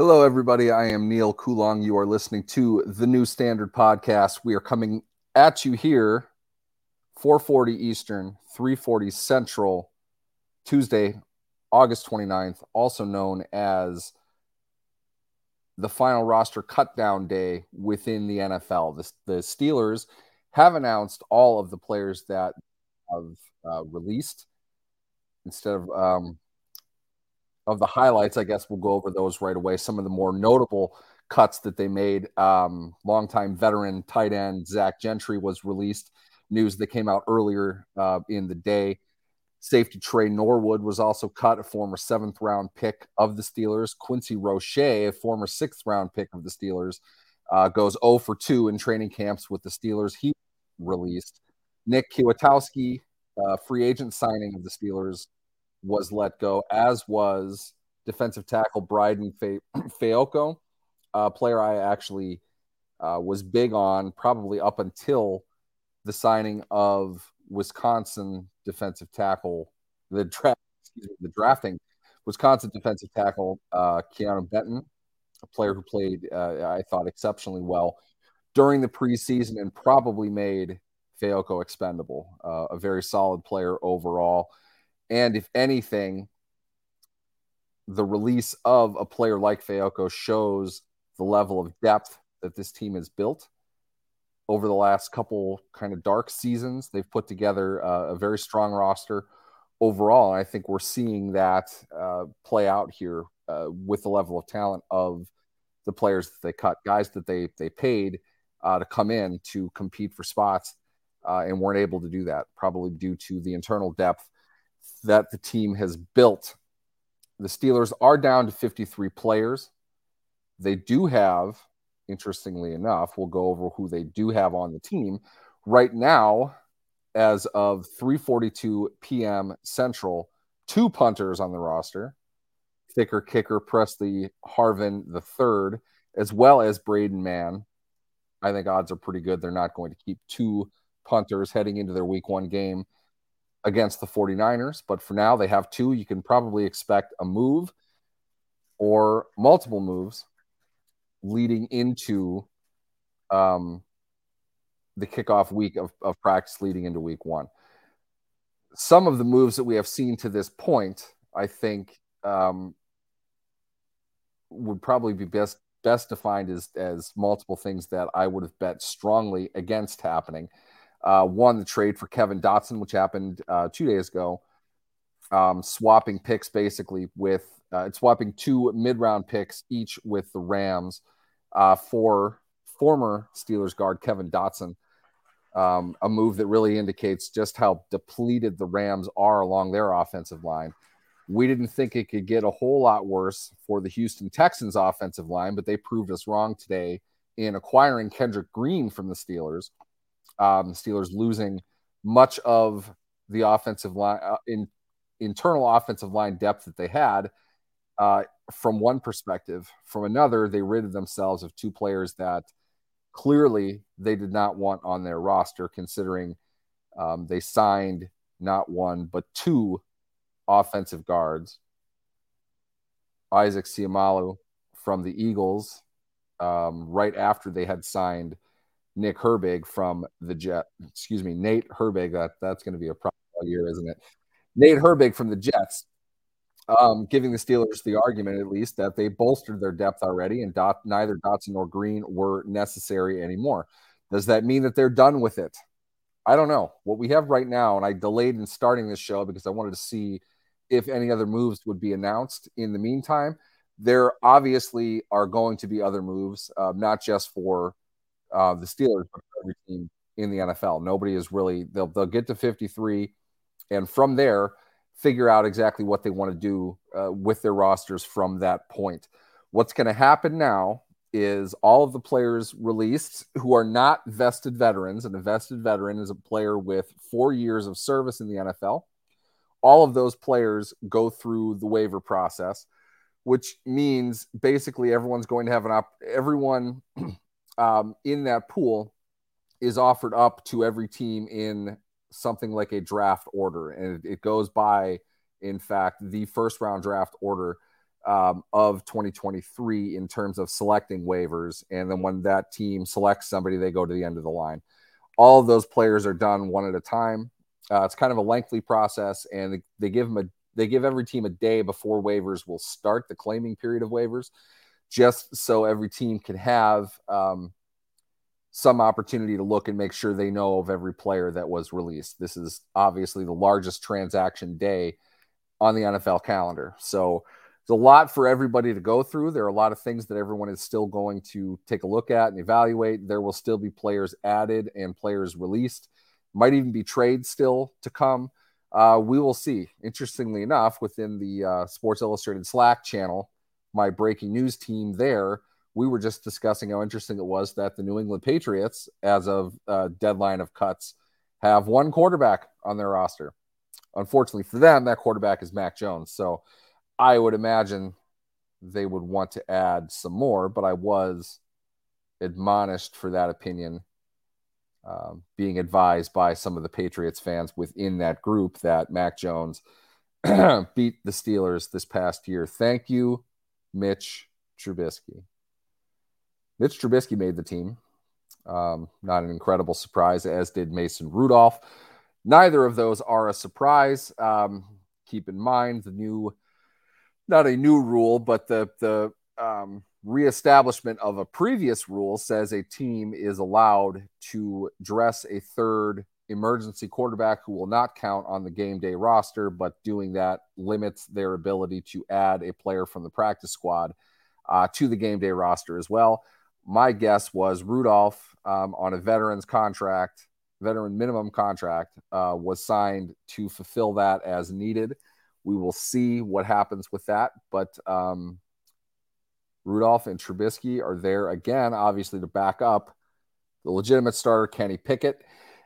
Hello, everybody. I am Neal Coolong. You are listening to the New Standard Podcast. We are coming at you here, 4:40 Eastern, 3:40 Central, Tuesday, August 29th, also known as the final roster cutdown day within the NFL. The, the Steelers have announced all of the players that have uh, released instead of um, of the highlights, I guess we'll go over those right away. Some of the more notable cuts that they made. Um, longtime veteran tight end Zach Gentry was released. News that came out earlier uh, in the day. Safety Tre Norwood was also cut, a former seventh round pick of the Steelers. Quincy Roche, a former sixth round pick of the Steelers, uh, goes 0 for 2 in training camps with the Steelers. He released. Nick Kwiatkowski, uh, free agent signing of the Steelers, was let go, as was defensive tackle Breiden Fe- a player I actually uh, was big on probably up until the signing of Wisconsin defensive tackle, the draft, excuse me, the drafting Wisconsin defensive tackle uh, Keanu Benton, a player who played, uh, I thought, exceptionally well during the preseason and probably made Fehoko expendable. Uh, a very solid player overall. And if anything, the release of a player like Fehoko shows the level of depth that this team has built over the last couple kind of dark seasons. They've put together uh, a very strong roster overall. I think we're seeing that uh, play out here uh, with the level of talent of the players that they cut, guys that they they paid uh, to come in to compete for spots uh, and weren't able to do that, probably due to the internal depth that the team has built. The Steelers are down to 53 players. They do have, interestingly enough, we'll go over who they do have on the team. Right now, as of 3:42 p.m. Central, two punters on the roster. Thicker kicker Pressley Harvin the third, as well as Braden Mann. I think odds are pretty good. They're not going to keep two punters heading into their week one game against the 49ers. But for now, they have two. You can probably expect a move or multiple moves leading into um, the kickoff week of, of practice leading into week one. Some of the moves that we have seen to this point, I think, um, would probably be best best defined as as multiple things that I would have bet strongly against happening. Uh, one, the trade for Kevin Dotson, which happened uh, two days ago, um, swapping picks basically with uh, swapping two mid round picks each with the Rams uh, for former Steelers guard Kevin Dotson. Um, a move that really indicates just how depleted the Rams are along their offensive line. We didn't think it could get a whole lot worse for the Houston Texans offensive line, but they proved us wrong today in acquiring Kendrick Green from the Steelers um, Steelers losing much of the offensive line uh, in internal offensive line depth that they had. Uh, from one perspective, from another, they rid themselves of two players that clearly they did not want on their roster, considering um, they signed not one but two offensive guards. Isaac Seumalo from the Eagles, um, right after they had signed Nick Herbig from the Jet. Excuse me, Nate Herbig. That that's going to be a problem all year, isn't it? Nate Herbig from the Jets, um, giving the Steelers the argument at least that they bolstered their depth already, and Dot, neither Dotson nor Green were necessary anymore. Does that mean that they're done with it? I don't know. What we have right now, and I delayed in starting this show because I wanted to see if any other moves would be announced in the meantime. There obviously are going to be other moves, uh, not just for uh, the Steelers, every team in the NFL. Nobody is really they'll they'll get to 53, and from there figure out exactly what they want to do uh, with their rosters from that point. What's going to happen now is all of the players released who are not vested veterans, and a vested veteran is a player with four years of service in the NFL. All of those players go through the waiver process, which means basically everyone's going to have an op. Everyone um, in that pool is offered up to every team in something like a draft order, and it, goes by, in fact, the first round draft order um, of 2023 in terms of selecting waivers. And then when that team selects somebody, they go to the end of the line. All of those players are done one at a time. Uh, it's kind of a lengthy process, and they give them a they give every team a day before waivers will start the claiming period of waivers, just so every team can have um, some opportunity to look and make sure they know of every player that was released. This is obviously the largest transaction day on the NFL calendar. So it's a lot for everybody to go through. There are a lot of things that everyone is still going to take a look at and evaluate. There will still be players added and players released. Might even be trades still to come. Uh, we will see. Interestingly enough, within the uh, Sports Illustrated Slack channel, my breaking news team there, we were just discussing how interesting it was that the New England Patriots, as of uh, deadline of cuts, have one quarterback on their roster. Unfortunately for them, that quarterback is Mac Jones. So I would imagine they would want to add some more, but I was admonished for that opinion, um, being advised by some of the Patriots fans within that group that Mac Jones beat the Steelers this past year. Thank you, Mitch Trubisky. Mitch Trubisky made the team. Um, not an incredible surprise, as did Mason Rudolph. Neither of those are a surprise. Um, keep in mind the new, not a new rule, but the the um, reestablishment of a previous rule says a team is allowed to dress a third emergency quarterback who will not count on the game day roster, but doing that limits their ability to add a player from the practice squad uh, to the game day roster as well. My guess was Rudolph um, on a veteran's contract veteran minimum contract uh, was signed to fulfill that as needed. We will see what happens with that, but um, Rudolph and Trubisky are there again, obviously to back up the legitimate starter Kenny Pickett.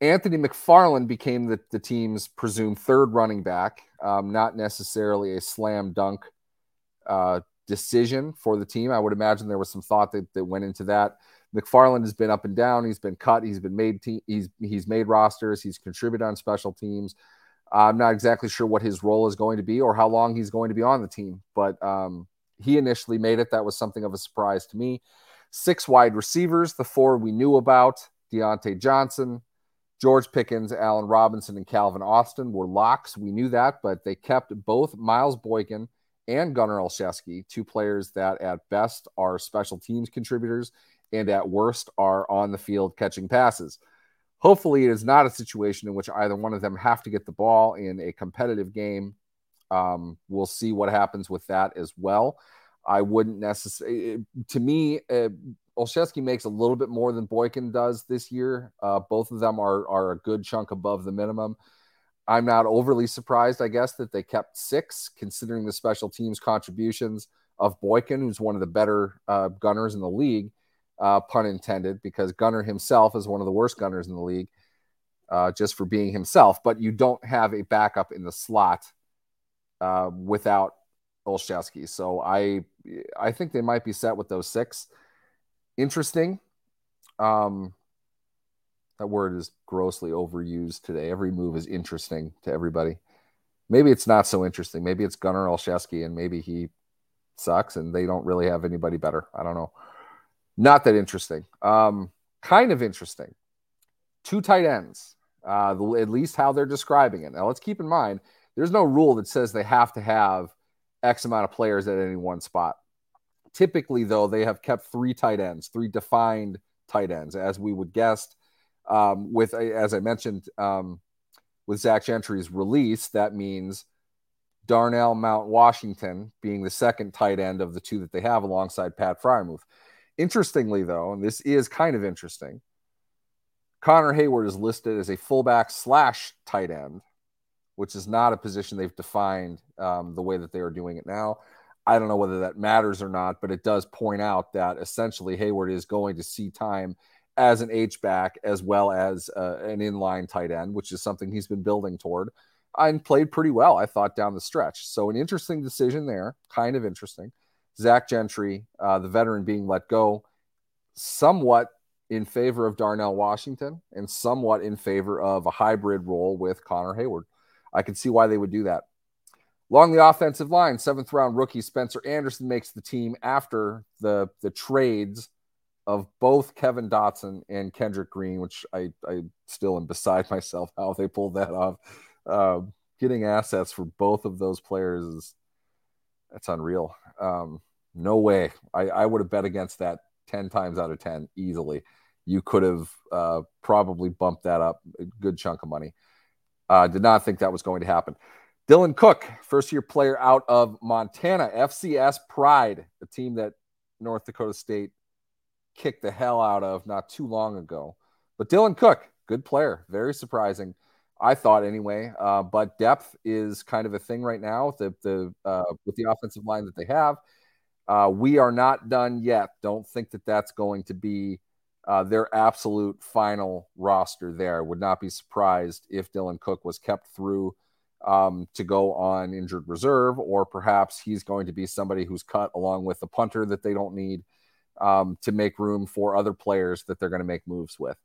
Anthony McFarland became the, the team's presumed third running back, um, not necessarily a slam dunk uh, decision for the team. I would imagine there was some thought that, that went into that. McFarland has been up and down. He's been cut. He's been made. Te- he's he's made rosters. He's contributed on special teams. I'm not exactly sure what his role is going to be or how long he's going to be on the team, but um, he initially made it. That was something of a surprise to me. Six wide receivers, the four we knew about Diontae Johnson, George Pickens, Allen Robinson, and Calvin Austin were locks. We knew that, but they kept both Miles Boykin and Gunnar Olszewski, two players that at best are special teams contributors and at worst are on the field catching passes. Hopefully, it is not a situation in which either one of them have to get the ball in a competitive game. Um, we'll see what happens with that as well. I wouldn't necessarily, to me, uh, Olszewski makes a little bit more than Boykin does this year. Uh, both of them are, are a good chunk above the minimum. I'm not overly surprised, I guess, that they kept six, considering the special teams contributions of Boykin, who's one of the better uh, gunners in the league uh, pun intended, because Gunner himself is one of the worst gunners in the league uh, just for being himself. But you don't have a backup in the slot uh, without Olszewski. So I I think they might be set with those six. Interesting. Um, that word is grossly overused today. Every move is interesting to everybody. Maybe it's not so interesting. Maybe it's Gunnar Olszewski and maybe he sucks and they don't really have anybody better. I don't know. Not that interesting. Um, kind of interesting. Two tight ends, uh, at least how they're describing it. Now, let's keep in mind there's no rule that says they have to have X amount of players at any one spot. Typically, though, they have kept three tight ends, three defined tight ends, as we would guess. Um, with, as I mentioned, um, with Zach Gentry's release, that means Darnell Mount Washington being the second tight end of the two that they have alongside Pat Freiermuth. Interestingly, though, and this is kind of interesting, Connor Heyward is listed as a fullback slash tight end, which is not a position they've defined um, the way that they are doing it now. I don't know whether that matters or not, but it does point out that essentially Heyward is going to see time as an H back as well as uh, an inline tight end, which is something he's been building toward and played pretty well, I thought, down the stretch. So, an interesting decision there, kind of interesting. Zach Gentry, uh, the veteran, being let go, somewhat in favor of Darnell Washington and somewhat in favor of a hybrid role with Connor Heyward. I can see why they would do that. Along the offensive line, seventh round rookie Spencer Anderson makes the team after the the trades of both Kevin Dotson and Kendrick Green, which I, I still am beside myself how they pulled that off. Uh, getting assets for both of those players is that's unreal. Um, no way. I, I would have bet against that 10 times out of 10 easily. You could have uh, probably bumped that up a good chunk of money. Uh, did not think that was going to happen. Dylan Cook, first year player out of Montana, FCS Pride, the team that North Dakota State kicked the hell out of not too long ago. But Dylan Cook, good player, very surprising. I thought anyway. Uh, but depth is kind of a thing right now. The the uh, with the offensive line that they have, uh, we are not done yet. Don't think that that's going to be uh, their absolute final roster. There would not be surprised if Dylan Cook was kept through um, to go on injured reserve, or perhaps he's going to be somebody who's cut along with the punter that they don't need um, to make room for other players that they're going to make moves with.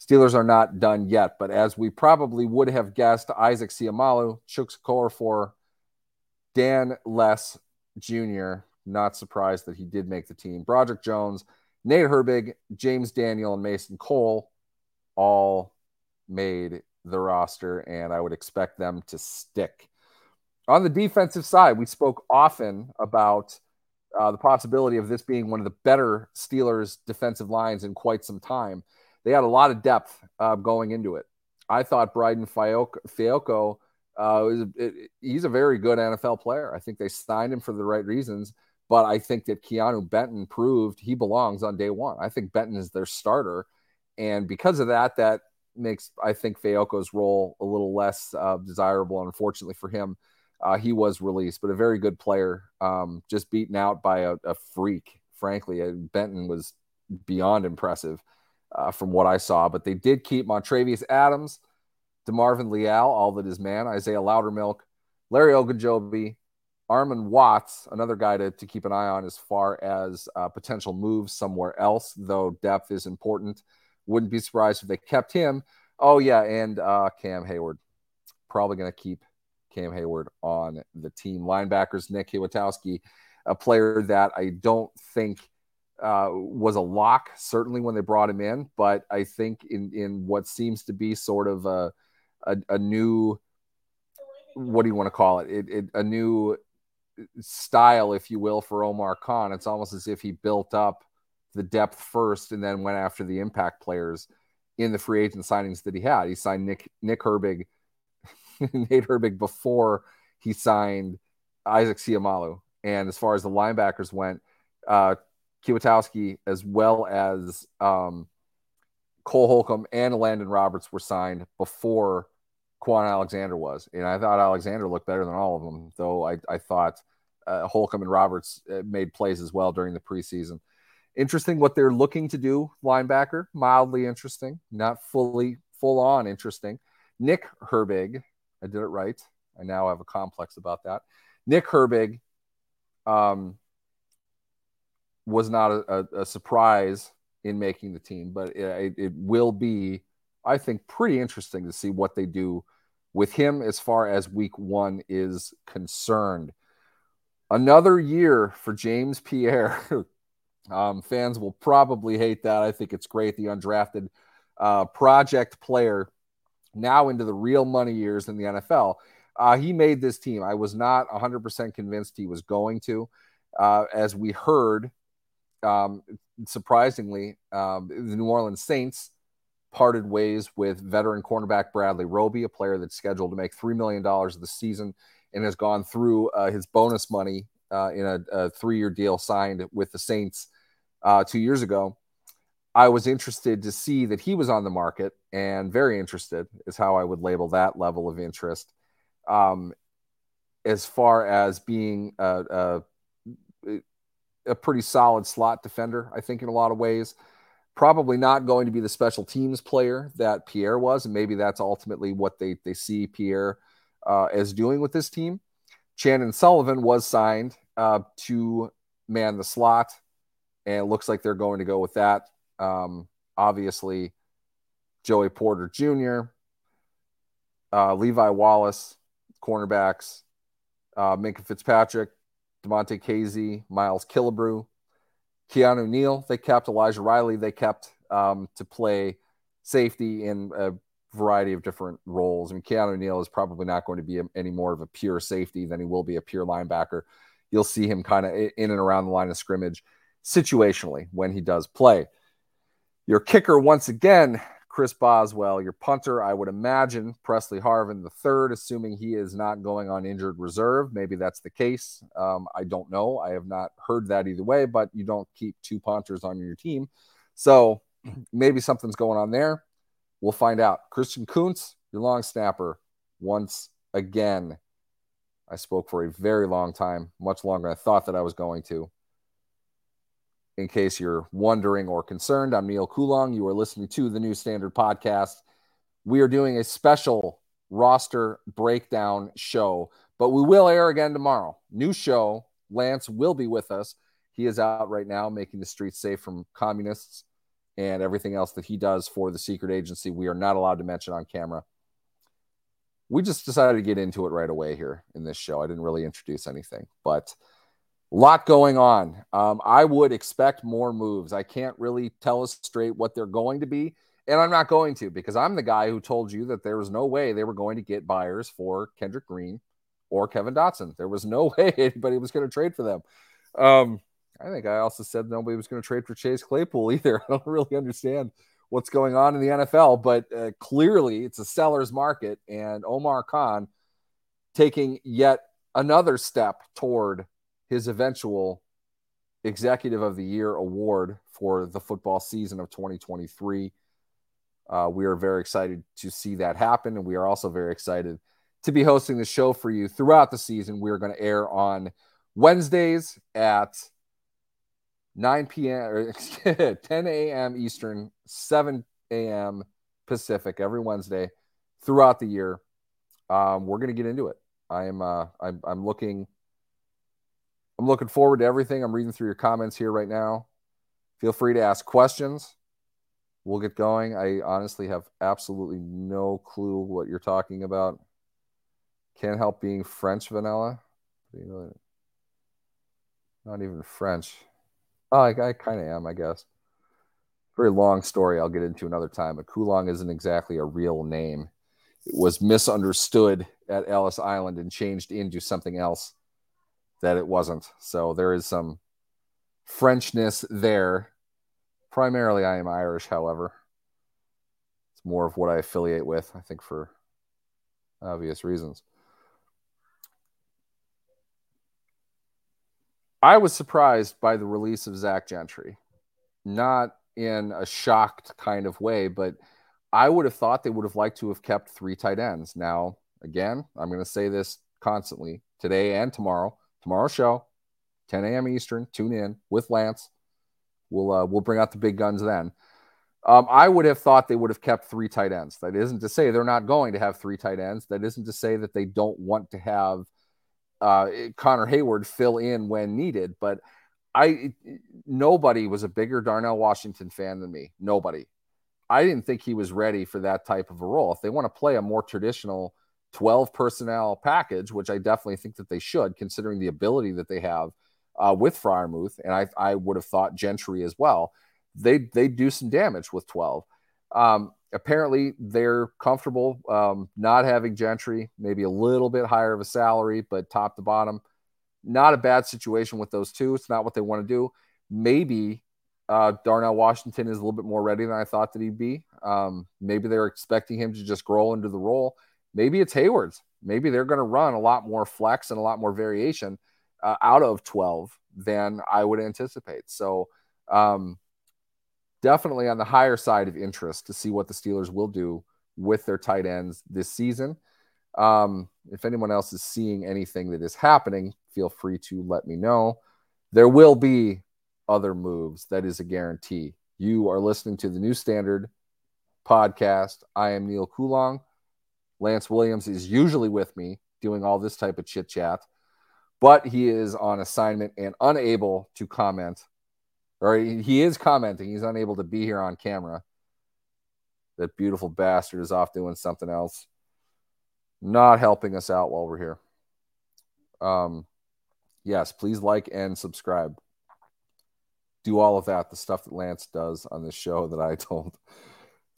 Steelers are not done yet, but as we probably would have guessed, Isaac Seumalo, Chuks for Dan Less Jr., not surprised that he did make the team. Broderick Jones, Nate Herbig, James Daniel, and Mason Cole all made the roster, and I would expect them to stick. On the defensive side, we spoke often about uh, the possibility of this being one of the better Steelers defensive lines in quite some time. They had a lot of depth uh, going into it. I thought Breiden Fehoko, uh, it, he's a very good NFL player. I think they signed him for the right reasons, but I think that Keanu Benton proved he belongs on day one. I think Benton is their starter. And because of that, that makes, I think, Fehoko's role a little less uh, desirable, unfortunately for him uh, he was released, but a very good player, um, just beaten out by a, a freak. Frankly, Benton was beyond impressive uh, from what I saw. But they did keep Montravius Adams, DeMarvin Leal, all that is man, Isaiah Loudermilk, Larry Ogunjobi, Armon Watts, another guy to, to keep an eye on as far as uh, potential moves somewhere else, though depth is important. Wouldn't be surprised if they kept him. Oh, yeah, and uh, Cam Heyward. Probably going to keep Cam Heyward on the team. Linebackers, Nick Kwiatkowski, a player that I don't think uh, was a lock, certainly when they brought him in, but I think in, in what seems to be sort of a, a, a new, what do you want to call it? It, it? A new style, if you will, for Omar Khan. It's almost as if he built up the depth first and then went after the impact players in the free agent signings that he had. He signed Nick Nick Herbig Nate Herbig before he signed Isaac Seumalo. And as far as the linebackers went, uh, Kwiatkowski as well as um, Cole Holcomb and Elandon Roberts were signed before Kwon Alexander was. And I thought Alexander looked better than all of them, though I, I thought uh, Holcomb and Roberts uh, made plays as well during the preseason. Interesting what they're looking to do, linebacker, mildly interesting, not fully full on interesting. Nick Herbig, I did it right. I now have a complex about that. Nick Herbig um, was not a, a, a, surprise in making the team, but it, it, will be, I think, pretty interesting to see what they do with him as far as week one is concerned. Another year for James Pierre. um, fans will probably hate that. I think it's great. The undrafted uh, project player now into the real money years in the NFL. Uh, he made this team. I was not 100% convinced he was going to. Uh, as we heard, um, surprisingly, um, the New Orleans Saints parted ways with veteran cornerback Bradley Roby, a player that's scheduled to make $3 million this season and has gone through uh, his bonus money uh, in a, a three year deal signed with the Saints uh, two years ago. I was interested to see that he was on the market and very interested is how I would label that level of interest. Um, as far as being a, a, a, pretty solid slot defender, I think in a lot of ways, probably not going to be the special teams player that Pierre was, and maybe that's ultimately what they they see Pierre uh, as doing with this team. Chandon Sullivan was signed uh, to man the slot, and it looks like they're going to go with that. Um, obviously, Joey Porter Jr., uh, Levi Wallace, cornerbacks, uh, Minkah Fitzpatrick, Damontae Kazee, Miles Killebrew, Keanu Neal. They kept Elijah Riley. They kept um, to play safety in a variety of different roles. I mean, Keanu Neal is probably not going to be a, any more of a pure safety than he will be a pure linebacker. You'll see him kind of in and around the line of scrimmage situationally when he does play. Your kicker, once again, Chris Boswell. Your punter, I would imagine Pressley Harvin the third, assuming he is not going on injured reserve. Maybe that's the case. Um, I don't know. I have not heard that either way, but you don't keep two punters on your team. So maybe something's going on there. We'll find out. Christian Kuntz, your long snapper, once again. I spoke for a very long time, much longer than I thought that I was going to in case you're wondering or concerned, I'm Neal Coolong. You are listening to the New Standard Podcast. We are doing a special roster breakdown show, but we will air again tomorrow. New show. Lance will be with us. He is out right now making the streets safe from communists and everything else that he does for the secret agency. We are not allowed to mention on camera. We just decided to get into it right away here in this show. I didn't really introduce anything, but lot going on. Um, I would expect more moves. I can't really tell us straight what they're going to be. And I'm not going to because I'm the guy who told you that there was no way they were going to get buyers for Kendrick Green or Kevin Dotson. There was no way anybody was going to trade for them. Um, I think I also said nobody was going to trade for Chase Claypool either. I don't really understand what's going on in the NFL, but uh, clearly it's a seller's market. And Omar Khan taking yet another step toward his eventual Executive of the Year award for the football season of 2023. Uh, we are very excited to see that happen. And we are also very excited to be hosting the show for you throughout the season. We are going to air on Wednesdays at 9 p.m. or 10 a.m. Eastern, 7 a.m. Pacific every Wednesday throughout the year. Um, we're going to get into it. I am uh, I'm, I'm looking I'm looking forward to everything. I'm reading through your comments here right now. Feel free to ask questions. We'll get going. I honestly have absolutely no clue what you're talking about. Can't help being French vanilla. Not even French. Oh, I, I kind of am, I guess. Very long story I'll get into another time. But Coolong isn't exactly a real name. It was misunderstood at Ellis Island and changed into something else that it wasn't. So there is some Frenchness there. Primarily, I am Irish, however. It's more of what I affiliate with, I think, for obvious reasons. I was surprised by the release of Zach Gentry, not in a shocked kind of way, but I would have thought they would have liked to have kept three tight ends. Now, again, I'm going to say this constantly today and tomorrow tomorrow's show, 10 a.m. Eastern. Tune in with Lance. We'll uh, we'll bring out the big guns then. Um, I would have thought they would have kept three tight ends. That isn't to say they're not going to have three tight ends. That isn't to say that they don't want to have uh, Connor Heyward fill in when needed. But I nobody was a bigger Darnell Washington fan than me. Nobody. I didn't think he was ready for that type of a role. If they want to play a more traditional 12 personnel package, which I definitely think that they should, considering the ability that they have uh, with Freiermuth, and I, I would have thought Gentry as well. They they do some damage with 12. Um, apparently, they're comfortable um, not having Gentry, maybe a little bit higher of a salary, but top to bottom, not a bad situation with those two. It's not what they want to do. Maybe uh, Darnell Washington is a little bit more ready than I thought that he'd be. Um, maybe they're expecting him to just grow into the role. Maybe it's Heyward's. Maybe they're going to run a lot more flex and a lot more variation uh, out of 12 than I would anticipate. So, um, definitely on the higher side of interest to see what the Steelers will do with their tight ends this season. Um, if anyone else is seeing anything that is happening, feel free to let me know. There will be other moves. That is a guarantee. You are listening to the New Standard podcast. I am Neal Coolong. Lance Williams is usually with me doing all this type of chit chat, but he is on assignment and unable to comment, or he is commenting. He's unable to be here on camera. That beautiful bastard is off doing something else, not helping us out while we're here. Um, yes, please like and subscribe. Do all of that, the stuff that Lance does on this show that I told.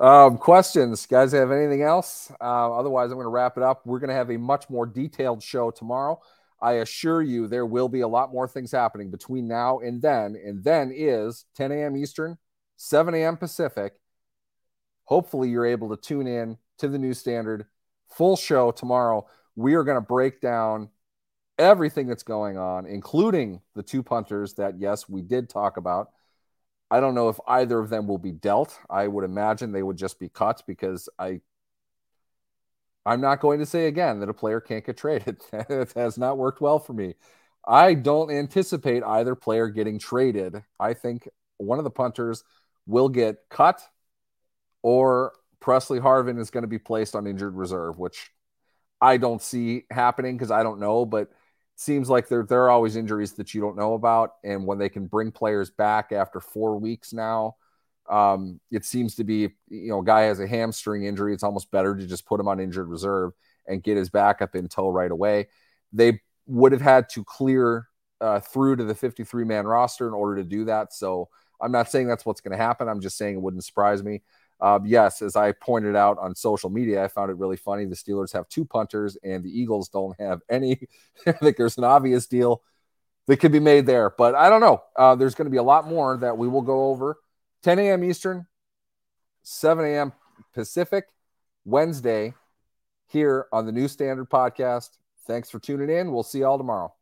Um, questions, guys, have anything else? Uh, otherwise, I'm going to wrap it up. We're going to have a much more detailed show tomorrow. I assure you, there will be a lot more things happening between now and then. And then is 10 a.m. Eastern, 7 a.m. Pacific. Hopefully, you're able to tune in to the new standard full show tomorrow. We are going to break down everything that's going on, including the two punters that, yes, we did talk about. I don't know if either of them will be dealt. I would imagine they would just be cut because I I'm not going to say again that a player can't get traded. it has not worked well for me. I don't anticipate either player getting traded. I think one of the punters will get cut or Pressley Harvin is going to be placed on injured reserve, which I don't see happening because I don't know, but seems like there there are always injuries that you don't know about, and when they can bring players back after four weeks now, um, it seems to be you know a guy has a hamstring injury. It's almost better to just put him on injured reserve and get his backup in tow right away. They would have had to clear uh, through to the 53 man roster in order to do that. So I'm not saying that's what's going to happen. I'm just saying it wouldn't surprise me. Uh, yes, as I pointed out on social media, I found it really funny. The Steelers have two punters and the Eagles don't have any. I think there's an obvious deal that could be made there, but I don't know. Uh, there's going to be a lot more that we will go over. 10 a.m. Eastern, 7 a.m. Pacific, Wednesday, here on the New Standard Podcast. Thanks for tuning in. We'll see you all tomorrow.